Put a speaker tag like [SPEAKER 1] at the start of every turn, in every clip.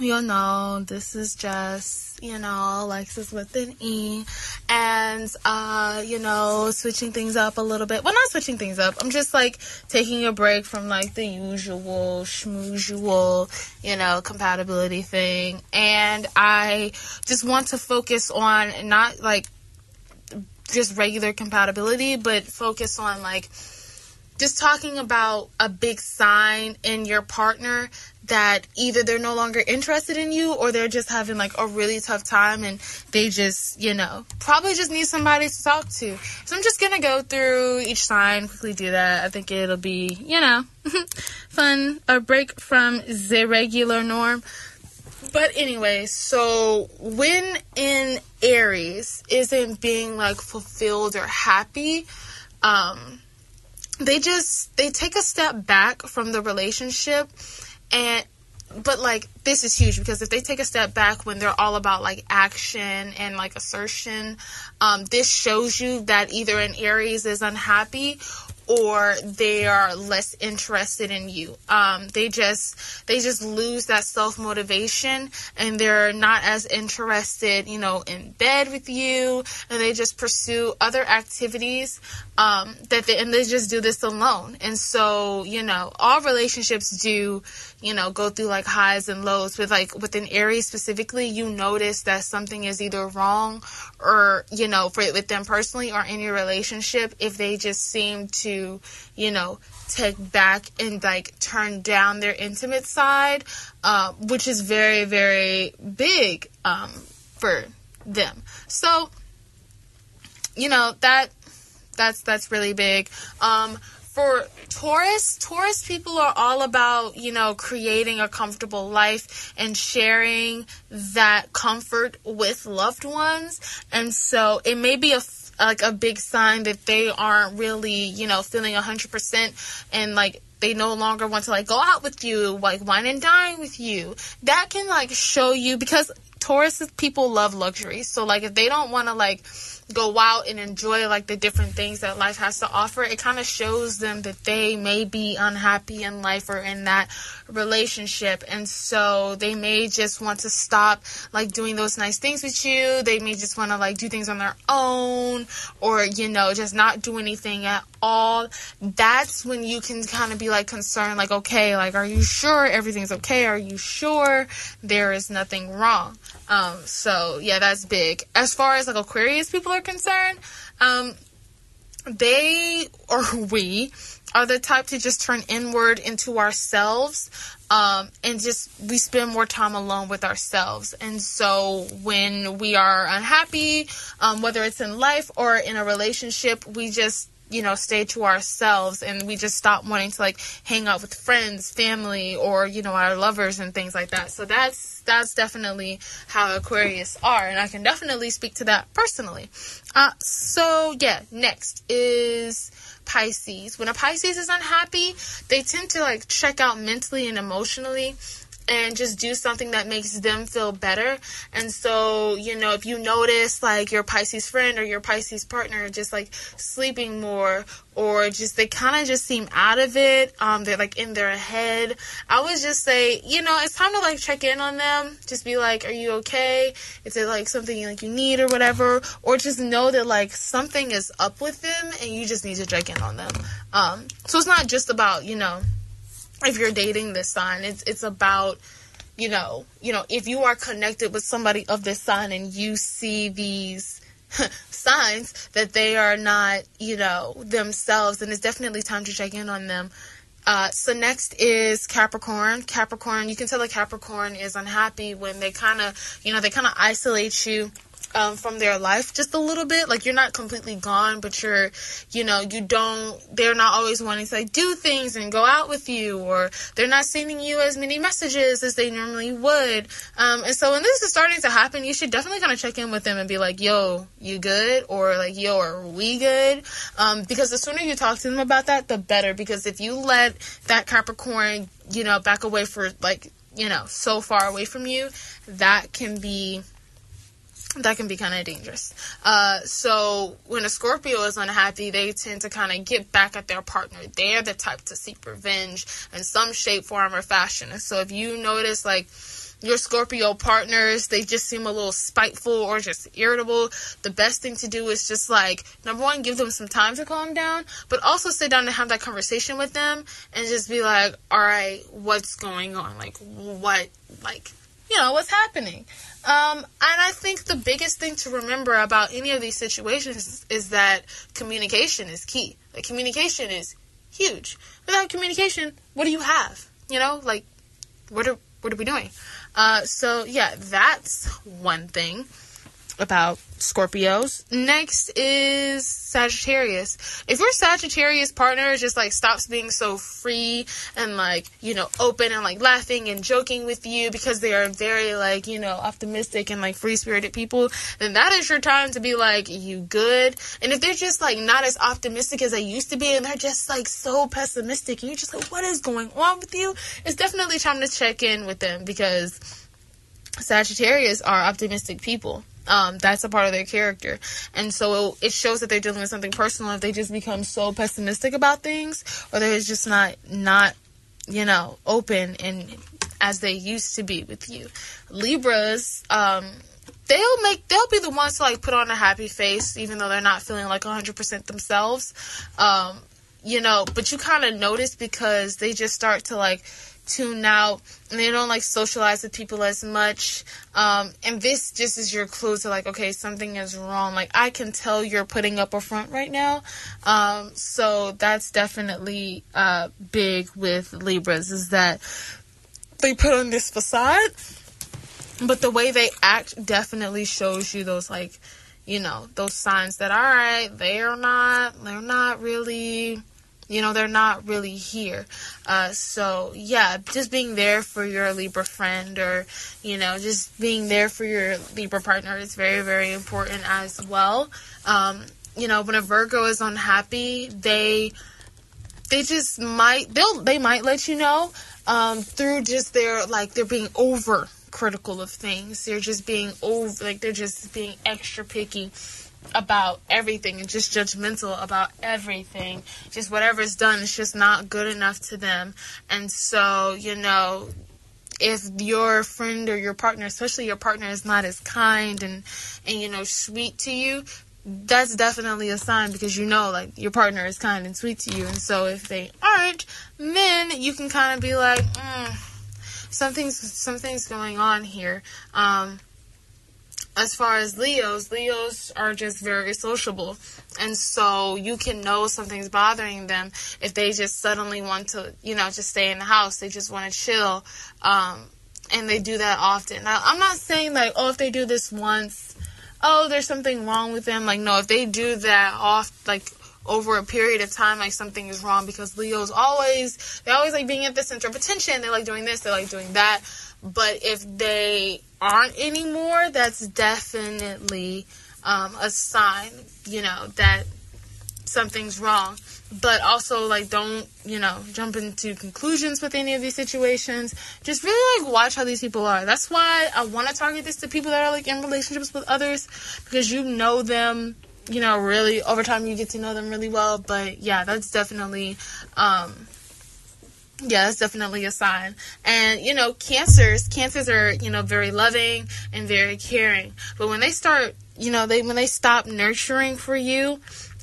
[SPEAKER 1] you know, this is just, you know, Alexis with an E. And, uh, you know, switching things up a little bit. Well, not switching things up. I'm just like taking a break from like the usual schmoozual, you know, compatibility thing. And I just want to focus on not like just regular compatibility, but focus on like just talking about a big sign in your partner that either they're no longer interested in you or they're just having like a really tough time and they just, you know, probably just need somebody to talk to. So I'm just going to go through each sign, quickly do that. I think it'll be, you know, fun, a break from the regular norm. But anyway, so when in Aries isn't being like fulfilled or happy, um, they just they take a step back from the relationship and but like this is huge because if they take a step back when they're all about like action and like assertion um, this shows you that either an aries is unhappy or they are less interested in you. Um, they just they just lose that self motivation and they're not as interested, you know, in bed with you, and they just pursue other activities um, that they and they just do this alone. And so you know, all relationships do you know go through like highs and lows. With like with an Aries specifically, you notice that something is either wrong or you know for with them personally or in your relationship if they just seem to you know, take back and like turn down their intimate side, uh, which is very, very big um, for them. So, you know that that's that's really big. Um, for Taurus, Taurus people are all about, you know, creating a comfortable life and sharing that comfort with loved ones. And so it may be a like a big sign that they aren't really, you know, feeling 100% and like they no longer want to like go out with you, like wine and dine with you. That can like show you because Taurus people love luxury. So like if they don't want to like go out and enjoy like the different things that life has to offer, it kind of shows them that they may be unhappy in life or in that relationship. And so they may just want to stop like doing those nice things with you. They may just want to like do things on their own or, you know, just not do anything at all. That's when you can kind of be like concerned, like, okay, like, are you sure everything's okay? Are you sure there is nothing wrong? Um, so yeah, that's big. As far as like Aquarius people are concerned, um, they or we are the type to just turn inward into ourselves um, and just we spend more time alone with ourselves and so when we are unhappy um, whether it's in life or in a relationship we just you know, stay to ourselves and we just stop wanting to like hang out with friends, family, or, you know, our lovers and things like that. So that's, that's definitely how Aquarius are. And I can definitely speak to that personally. Uh, so yeah, next is Pisces. When a Pisces is unhappy, they tend to like check out mentally and emotionally and just do something that makes them feel better. And so, you know, if you notice like your Pisces friend or your Pisces partner just like sleeping more or just they kind of just seem out of it, um, they're like in their head, I would just say, you know, it's time to like check in on them. Just be like, are you okay? Is it like something like you need or whatever? Or just know that like something is up with them and you just need to check in on them. Um, so it's not just about, you know, if you're dating this sign it's it's about you know you know if you are connected with somebody of this sign and you see these signs that they are not you know themselves then it's definitely time to check in on them uh, so next is Capricorn. Capricorn, you can tell a Capricorn is unhappy when they kind of, you know, they kind of isolate you um, from their life just a little bit. Like you're not completely gone, but you're, you know, you don't, they're not always wanting to like do things and go out with you, or they're not sending you as many messages as they normally would. Um, and so when this is starting to happen, you should definitely kind of check in with them and be like, yo, you good? Or like, yo, are we good? Um, because the sooner you talk to them about that, the better. Because if you let that Capricorn, you know, back away for like, you know, so far away from you, that can be that can be kind of dangerous. Uh, so when a Scorpio is unhappy, they tend to kind of get back at their partner. They're the type to seek revenge in some shape, form, or fashion. And so if you notice, like, your Scorpio partners, they just seem a little spiteful or just irritable, the best thing to do is just like, number one, give them some time to calm down, but also sit down and have that conversation with them and just be like, all right, what's going on? Like, what, like, you know, what's happening? Um, and I think the biggest thing to remember about any of these situations is, that communication is key. Like, communication is huge. Without communication, what do you have? You know, like, what are, what are we doing? Uh, so yeah, that's one thing about Scorpios. Next is Sagittarius. If your Sagittarius partner just like stops being so free and like, you know, open and like laughing and joking with you because they are very like, you know, optimistic and like free spirited people, then that is your time to be like, you good. And if they're just like not as optimistic as they used to be and they're just like so pessimistic and you're just like, what is going on with you? It's definitely time to check in with them because Sagittarius are optimistic people. Um, that's a part of their character. And so it, shows that they're dealing with something personal if they just become so pessimistic about things or they're just not, not, you know, open and as they used to be with you. Libras, um, they'll make, they'll be the ones to like put on a happy face even though they're not feeling like 100% themselves. Um, you know, but you kind of notice because they just start to like, tune out and they don't like socialize with people as much. Um, and this just is your clue to like, okay, something is wrong. Like I can tell you're putting up a front right now. Um, so that's definitely uh, big with Libras is that they put on this facade, but the way they act definitely shows you those like, you know, those signs that all right, they're not, they're not really you know, they're not really here. Uh, so, yeah, just being there for your Libra friend or, you know, just being there for your Libra partner is very, very important as well. Um, you know, when a Virgo is unhappy, they they just might they'll they might let you know um, through just their like they're being over critical of things. They're just being over like they're just being extra picky about everything and just judgmental about everything. Just whatever's done is just not good enough to them. And so, you know, if your friend or your partner, especially your partner, is not as kind and, and you know, sweet to you, that's definitely a sign because you know, like, your partner is kind and sweet to you. And so if they aren't, then you can kind of be like, mm, something's, something's going on here. Um, as far as Leos, Leos are just very sociable. And so you can know something's bothering them if they just suddenly want to, you know, just stay in the house. They just want to chill. Um, and they do that often. Now, I'm not saying like, oh, if they do this once, oh, there's something wrong with them. Like, no, if they do that off, like, over a period of time, like something is wrong because Leos always, they always like being at the center of attention. They like doing this, they like doing that. But if they aren't anymore, that's definitely um, a sign, you know, that something's wrong. But also, like, don't, you know, jump into conclusions with any of these situations. Just really, like, watch how these people are. That's why I want to target this to people that are, like, in relationships with others because you know them, you know, really, over time you get to know them really well. But yeah, that's definitely, um, yeah, that's definitely a sign. And, you know, cancers, cancers are, you know, very loving and very caring. But when they start, you know, they when they stop nurturing for you,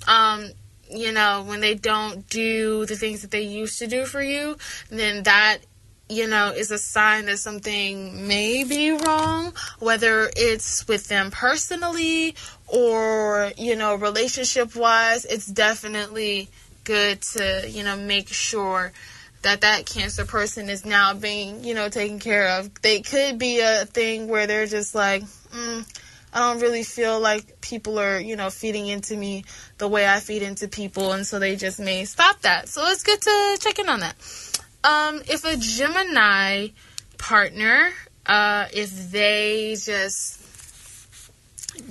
[SPEAKER 1] um, you know, when they don't do the things that they used to do for you, then that you know, is a sign that something may be wrong, whether it's with them personally or, you know, relationship wise, it's definitely good to, you know, make sure that that cancer person is now being, you know, taken care of. They could be a thing where they're just like, mm, I don't really feel like people are, you know, feeding into me the way I feed into people, and so they just may stop that. So it's good to check in on that. Um, if a Gemini partner, uh, if they just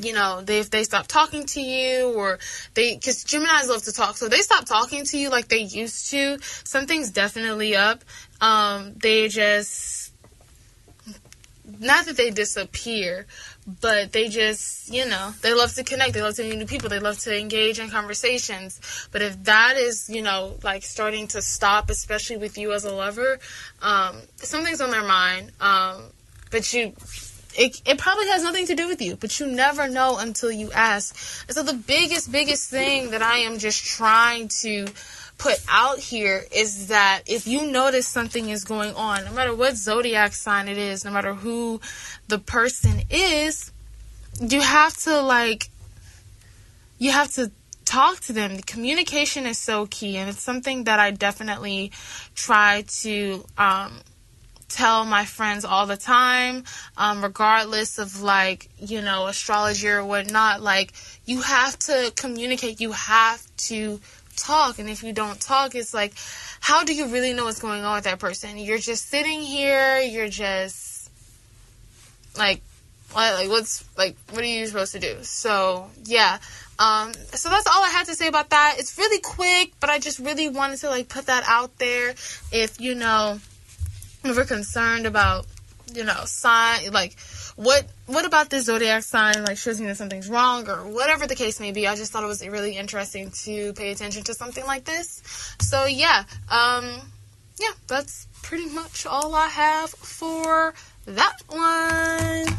[SPEAKER 1] you know, they if they stop talking to you or they because Gemini's love to talk, so they stop talking to you like they used to. Something's definitely up. Um, they just not that they disappear, but they just, you know, they love to connect. They love to meet new people. They love to engage in conversations. But if that is, you know, like starting to stop, especially with you as a lover, um, something's on their mind. Um, but you it, it probably has nothing to do with you, but you never know until you ask. And so the biggest, biggest thing that I am just trying to put out here is that if you notice something is going on, no matter what zodiac sign it is, no matter who the person is, you have to like, you have to talk to them. Communication is so key, and it's something that I definitely try to um, tell my friends all the time, um, regardless of like, you know, astrology or whatnot. Like, you have to communicate, you have to talk. And if you don't talk, it's like, how do you really know what's going on with that person? You're just sitting here, you're just like, like what's like what are you supposed to do so yeah um so that's all i had to say about that it's really quick but i just really wanted to like put that out there if you know if we're concerned about you know sign like what what about this zodiac sign like shows me that something's wrong or whatever the case may be. I just thought it was really interesting to pay attention to something like this. So yeah um yeah that's pretty much all i have for that one